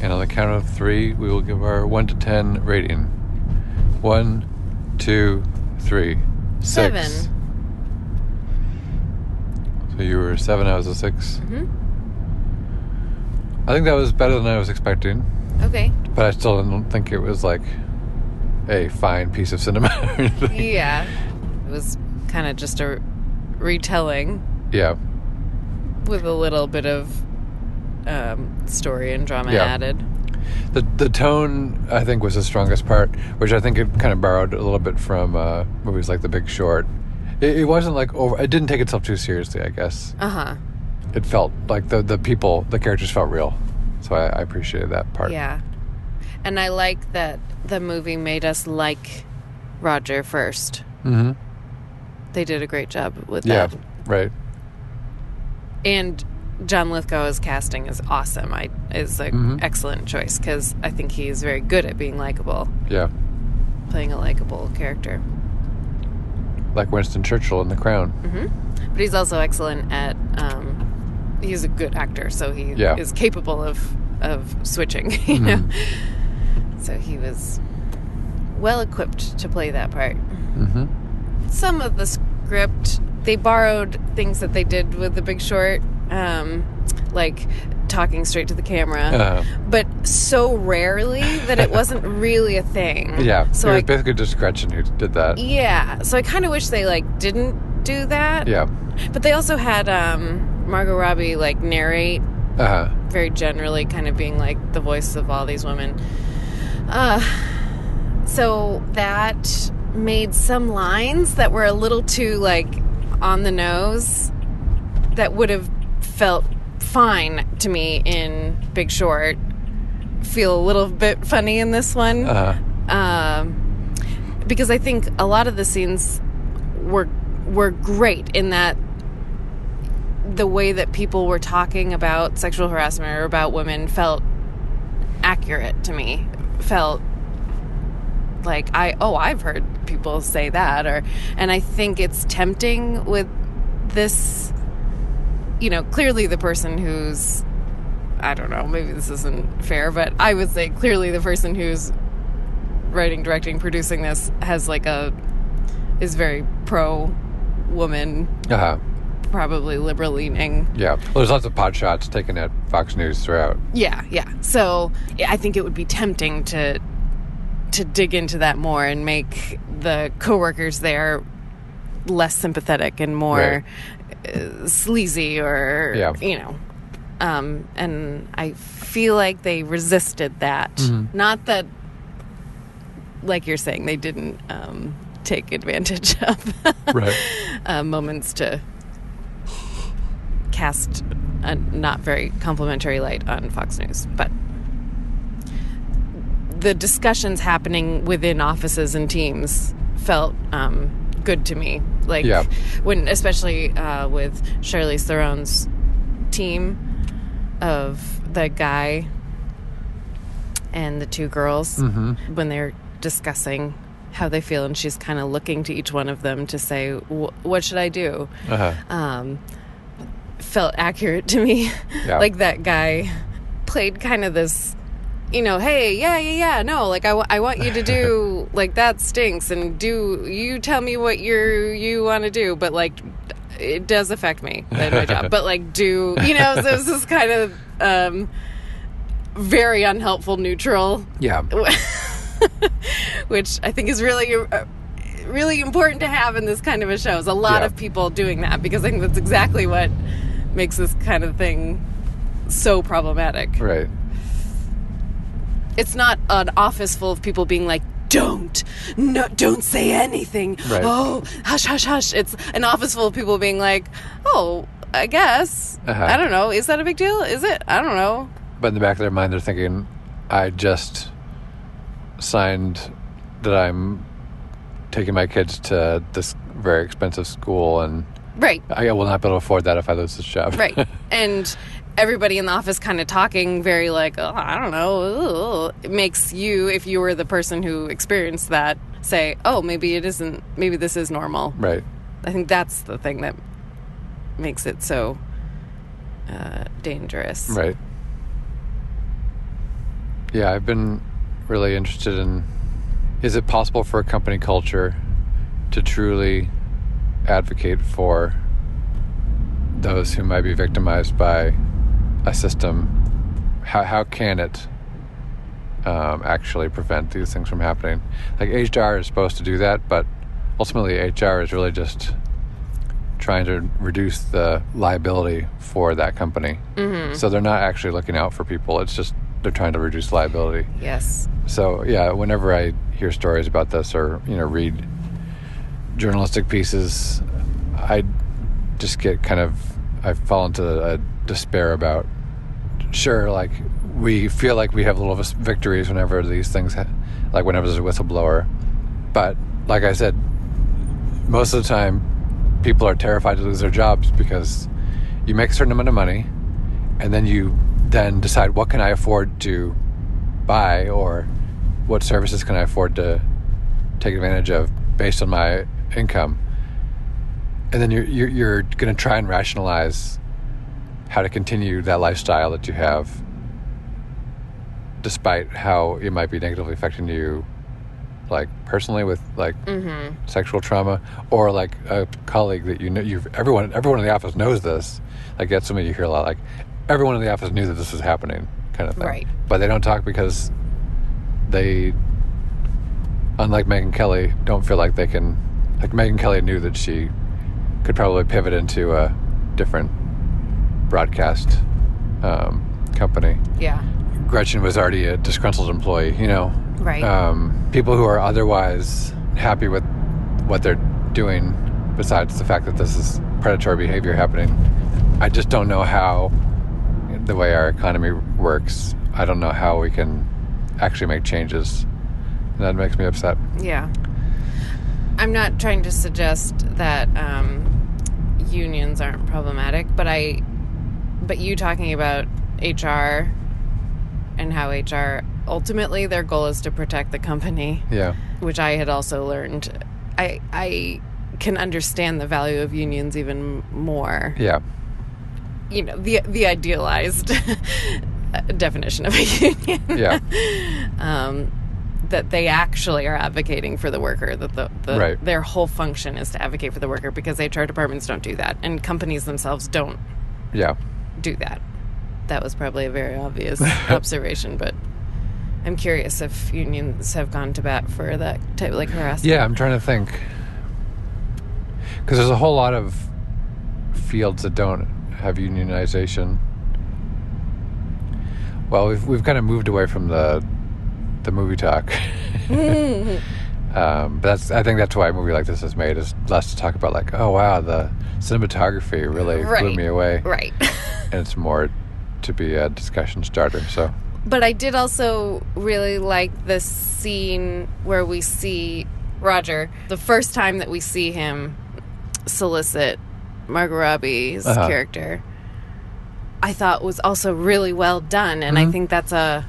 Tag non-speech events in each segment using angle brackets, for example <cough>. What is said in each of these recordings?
And on the count of three, we will give our 1 to 10 rating. One, two, three, six. Seven. So you were seven, I was a 6 hmm I think that was better than I was expecting, Okay. but I still don't think it was like a fine piece of cinema. <laughs> Yeah. It was kind of just a retelling yeah, with a little bit of um, story and drama Yeah. added. the the tone I think was the strongest part, which I think it kind of borrowed a little bit from uh, movies like The Big Short. It, it wasn't like over. It didn't take itself too seriously. I guess Uh huh. it felt like the the people, the characters felt real. So I, I appreciated that part. Yeah. And I like that the movie made us like Roger first. Mm-hmm. They did a great job with Yeah. that. Yeah, right. And John Lithgow's casting is awesome. I is an Mhm. excellent choice because I think he's very good at being likable, Yeah. playing a likable character. Like Winston Churchill in The Crown. hmm But he's also excellent at. Um, he's a good actor, so he Yeah. is capable of of switching. <laughs> You know, so he was well equipped to play that part. Mm-hmm. Some of the script they borrowed things that they did with The Big Short, um, like talking straight to the camera, Uh, but so rarely that it wasn't <laughs> really a thing. yeah. So it was I basically just Gretchen who did that. yeah. So I kind of wish they like didn't do that. Yeah. But they also had um, Margot Robbie like narrate Uh, very generally, kind of being like the voice of all these women. Uh, so that made some lines that were a little too like on the nose that would have felt fine to me in Big Short. Feel a little bit funny in this one. Uh, um, because I think a lot of the scenes were were great in that the way that people were talking about sexual harassment or about women felt accurate to me. Felt like I oh I've heard people say that or and I think it's tempting with this you know clearly the person who's I don't know maybe this isn't fair but I would say clearly the person who's writing, directing, producing this has like a is very pro woman, Uh-huh. probably liberal leaning. yeah. Well, there's lots of pot shots taken at Fox News throughout. Yeah, yeah. So I think it would be tempting to to dig into that more and make the coworkers there less sympathetic and more uh, sleazy or Yeah. you know. Um, and I feel like they resisted that. Mhm. Not that, like you're saying, they didn't um, take advantage <laughs> of Right. uh, moments to cast a not very complimentary light on Fox News, but the discussions happening within offices and teams felt um, good to me. Like Yeah. when, especially uh, with Charlize Theron's team of the guy and the two girls Mm-hmm. when they're discussing how they feel, and she's kind of looking to each one of them to say, "Wh- "What should I do?" Uh-huh. um, felt accurate to me. Yeah. <laughs> like that guy played kind of this, you know, hey, yeah, yeah, yeah, no, like I, I want you to do <laughs> like that stinks, and do you tell me what you're you want to do, but like it does affect me <laughs> in my job, but like do you know? So this is kind of um, very unhelpful, neutral Yeah. <laughs> which I think is really uh, really important to have in this kind of a show. Is a lot Yeah. of people doing that because I think that's exactly what makes this kind of thing so problematic. Right. It's not an office full of people being like, "Don't, no, don't say anything." Right. Oh, hush, hush, hush. It's an office full of people being like, "Oh, I guess. Uh-huh. I don't know. Is that a big deal? Is it? I don't know. but in the back of their mind, they're thinking, I just signed that I'm taking my kids to this very expensive school and Right. I will not be able to afford that if I lose this job. Right. <laughs> and everybody in the office kind of talking very like, oh, I don't know. It makes you, if you were the person who experienced that, say, oh, maybe it isn't, maybe this is normal. right. I think that's the thing that makes it so uh, dangerous. Right. Yeah, I've been really interested in is it possible for a company culture to truly advocate for those who might be victimized by a system? How, how can it um, actually prevent these things from happening? Like, HR is supposed to do that, but ultimately, HR is really just trying to reduce the liability for that company. Mm-hmm. So they're not actually looking out for people. It's just they're trying to reduce liability. Yes. So yeah, whenever I hear stories about this or you know read journalistic pieces, I just get kind of I fall into a despair about. Sure, like we feel like we have little victories whenever these things, ha- like whenever there's a whistleblower, but like I said, most of the time, people are terrified to lose their jobs because you make a certain amount of money, and then you then decide what can I afford to buy or what services can I afford to take advantage of based on my income. And then you're you're, you're going to try and rationalize how to continue that lifestyle that you have, despite how it might be negatively affecting you, like personally with like mm-hmm. sexual trauma, or like a colleague that you know. You everyone everyone in the office knows this. Like that's something you hear a lot. Like everyone in the office knew that this was happening, kind of thing. Right. But they don't talk because they, unlike Megyn Kelly, don't feel like they can. Like Megyn Kelly knew that she could probably pivot into a different broadcast um, company. Yeah. Gretchen was already a disgruntled employee, you know. Right. Um, people who are otherwise happy with what they're doing, besides the fact that this is predatory behavior happening, I just don't know how the way our economy works. I don't know how we can actually make changes. And that makes me upset. Yeah. I'm not trying to suggest that um, unions aren't problematic, but I, but you talking about HR and how HR ultimately their goal is to protect the company, Yeah. which I had also learned. I I can understand the value of unions even more. Yeah. You know, the the idealized <laughs> definition of a <laughs> union. Yeah. um, that they actually are advocating for the worker. That the, the Right. their whole function is to advocate for the worker because HR departments don't do that, and companies themselves don't Yeah. Do that. That was probably a very obvious <laughs> observation, but I'm curious if unions have gone to bat for that type like harassment. Yeah, I'm trying to think. Because there's a whole lot of fields that don't have unionization. Well, we've we've kind of moved away from the the movie talk. <laughs> <laughs> um, but that's I think that's why a movie like this is made is less to talk about like oh wow the cinematography really blew me away, Right. <laughs> and it's more to be a discussion starter. So But I did also really like the scene where we see Roger, the first time that we see him solicit Margot Robbie's Uh-huh. character, I thought was also really well done. And I think that's a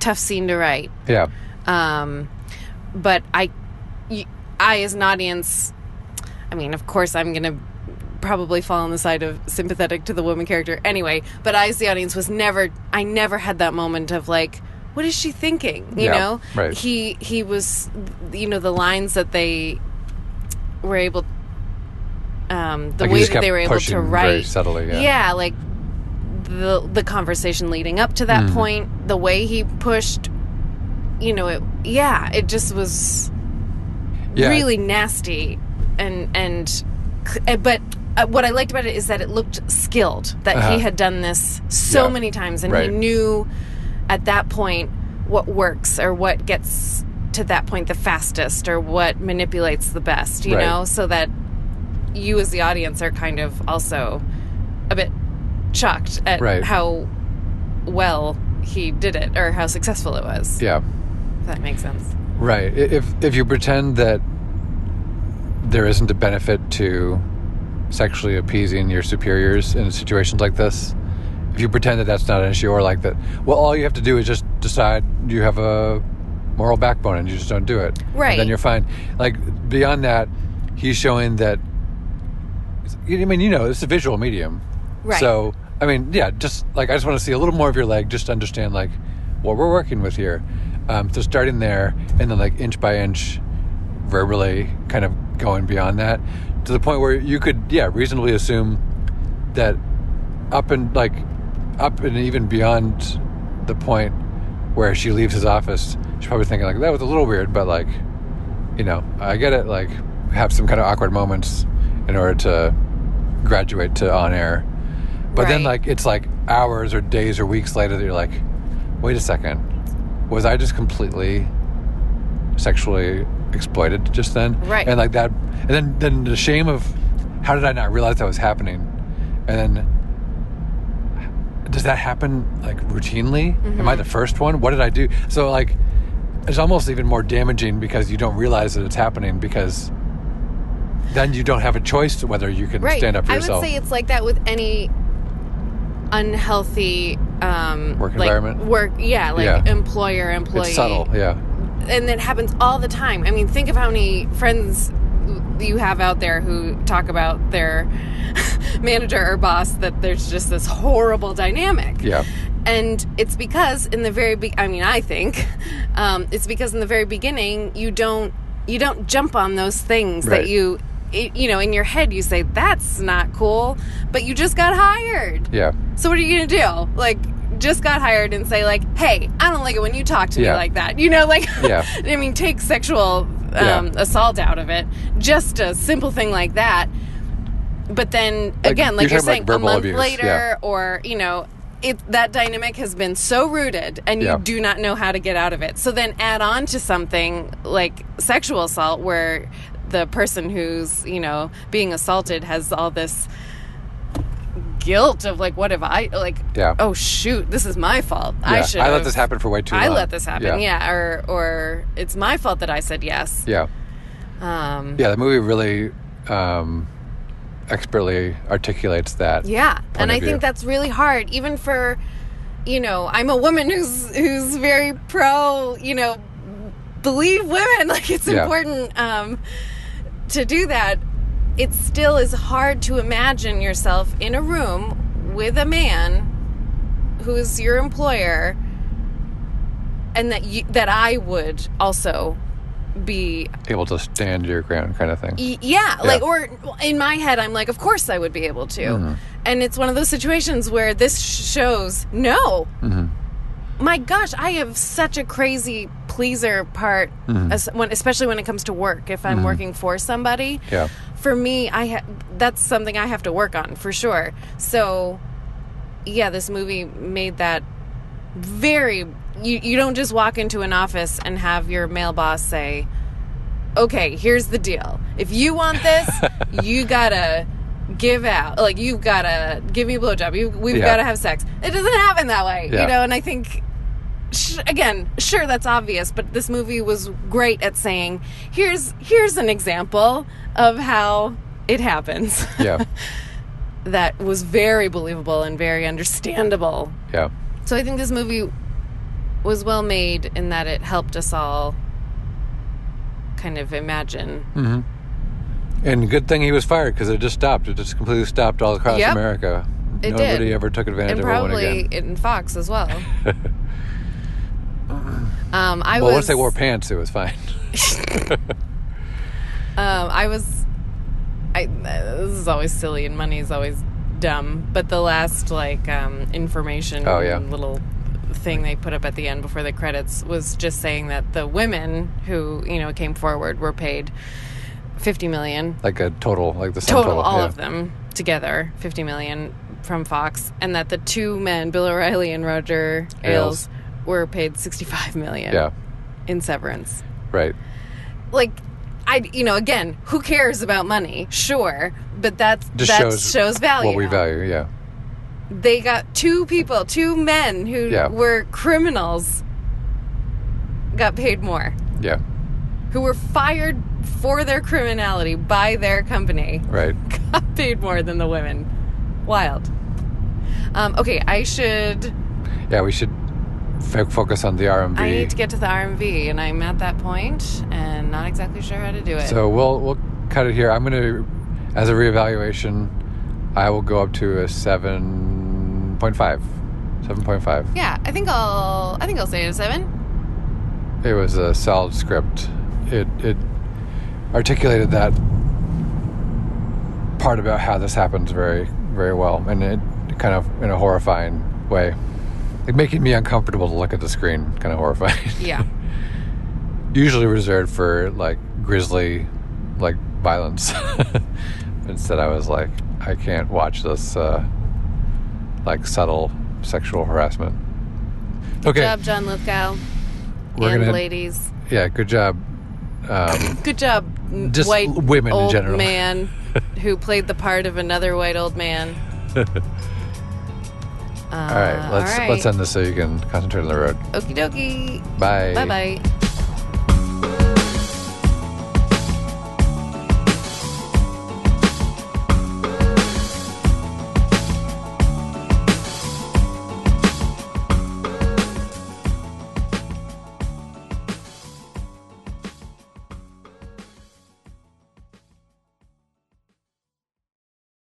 tough scene to write. yeah, Um, but I, I as an audience, I mean, of course, I'm going to probably fall on the side of sympathetic to the woman character anyway. But I, as the audience, was never, I never had that moment of like, what is she thinking? You Yeah, know, right. he he was, you know, the lines that they were able, um, the Like, way that they were able to very write, subtly, yeah. like the the conversation leading up to that Mm. point, the way he pushed, you know, it yeah, it just was yeah, really nasty and and uh, but uh, what I liked about it is that it looked skilled that Uh-huh. he had done this so Yeah. many times and Right. he knew at that point what works or what gets to that point the fastest or what manipulates the best you Right. know so that you as the audience are kind of also a bit shocked at Right. how well he did it or how successful it was. Yeah. If that makes sense. Right. If if you pretend that there isn't a benefit to sexually appeasing your superiors in situations like this, if you pretend that that's not an issue, or like that, well, all you have to do is just decide you have a moral backbone and you just don't do it. And Right. then you're fine. Like beyond that, he's showing that. I mean, you know, it's a visual medium. Right. So, I mean, yeah, just like I just want to see a little more of your leg, just to understand like what we're working with here. Um, so starting there, and then like inch by inch, verbally, kind of going beyond that to the point where you could, yeah, reasonably assume that up and like up and even beyond the point where she leaves his office, she's probably thinking like that was a little weird, but like, you know, I get it. Like, have some kind of awkward moments in order to graduate to on air. But then, like, it's like hours or days or weeks later that you're like, wait a second, was I just completely sexually exploited just then? Right. And like that, and then then the shame of how did I not realize that was happening? And then does that happen like routinely? Am Mm-hmm. I the first one? What did I do? So like, it's almost even more damaging because you don't realize that it's happening because then you don't have a choice to whether you can right. stand up for I yourself. would say it's like that with any unhealthy um, Work like, environment? Work, yeah, like Yeah. employer employee. it's subtle, yeah. And it happens all the time. I mean, think of how many friends you have out there who talk about their <laughs> manager or boss that there's just this horrible dynamic. Yeah. And it's because in the very be- I mean, I think um, it's because in the very beginning you don't you don't jump on those things Right. that you it, you know in your head you say that's not cool, but you just got hired. Yeah. So what are you gonna do? Like, just got hired and say like, "Hey, I don't like it when you talk to Yeah. me like that." You know, like, <laughs> Yeah. I mean, take sexual um, Yeah. assault out of it. Just a simple thing like that. But then Like, again, like you're you're, saying, like a month abuse, later, yeah. or you know. It, that dynamic has been so rooted and Yeah. you do not know how to get out of it. So then add on to something like sexual assault where the person who's, you know, being assaulted has all this guilt of like what have I like Yeah. oh shoot this is my fault Yeah. I should I let this happen for way too I long. let this happen yeah. or or it's my fault that I said yes Yeah. um Yeah, the movie really um, expertly articulates that. yeah and I view. think that's really hard even for you know I'm a woman who's who's very pro you know believe women <laughs> like it's Yeah. important um to do that it still is hard to imagine yourself in a room with a man who's your employer and that you, that I would also be Able to stand your ground, kind of thing. y- yeah, like or in my head I'm like of course I would be able to. Mm-hmm. And it's one of those situations where this shows no. Mm-hmm. My gosh, I have such a crazy pleaser part Mm-hmm. as, when especially when it comes to work if I'm working for somebody. Yeah. For me, I ha- that's something I have to work on for sure. So yeah, this movie made that very you you don't just walk into an office and have your male boss say, "Okay, here's the deal. If you want this, <laughs> you gotta." Give out like you've got to give me a blowjob. You, we've Yeah. got to have sex. It doesn't happen that way, Yeah. you know. And I think sh- again, sure that's obvious, but this movie was great at saying, "Here's here's an example of how it happens." Yeah. <laughs> that was very believable and very understandable. Yeah. So I think this movie was well made in that it helped us all kind of imagine. Mm-hmm. And good thing he was fired because it just stopped. It just completely stopped all across Yep. America. It Nobody did. ever took advantage And of it one probably in Fox as well. <laughs> um, I well, was once they wore pants, it was fine. <laughs> Um, I was. I this is always silly and money is always dumb. But the last like um, information Oh, yeah. little thing they put up at the end before the credits was just saying that the women who you know came forward were paid fifty million like a total, like the total, total. all yeah. of them together, fifty million from Fox, and that the two men, Bill O'Reilly and Roger Ailes. Ailes, were paid sixty-five million Yeah. in severance Right. like I you know again who cares about money sure but that's Just that shows, shows, value What we value. Yeah. they got two people, two men who Yeah. were criminals, got paid more, Yeah. who were fired for their criminality by their company, Right. <laughs> got paid more than the women. Wild. Um, okay, I should. Yeah, we should focus on the RMV. I need to get to the RMV, and I'm at that point, and not exactly sure how to do it. So we'll we'll cut it here. I'm going to, as a reevaluation, I will go up to a seven point five. Seven point five. yeah, I think I'll. I think I'll say a seven. It was a solid script. It it articulated that part about how this happens very very well, and it kind of in a horrifying way, like making me uncomfortable to look at the screen. Kind of horrifying. <laughs> Yeah. Usually reserved for like grisly, like violence. <laughs> Instead, I was like, I can't watch this uh, like subtle sexual harassment. Good Okay, job, John Lithgow. We're and gonna- ladies. yeah, good job. Um, <coughs> Good job, Just white women in old general. man <laughs> who played the part of another white old man. Uh, all right, let's let's end this so you can concentrate on the road. Okie dokie. Bye. Bye bye.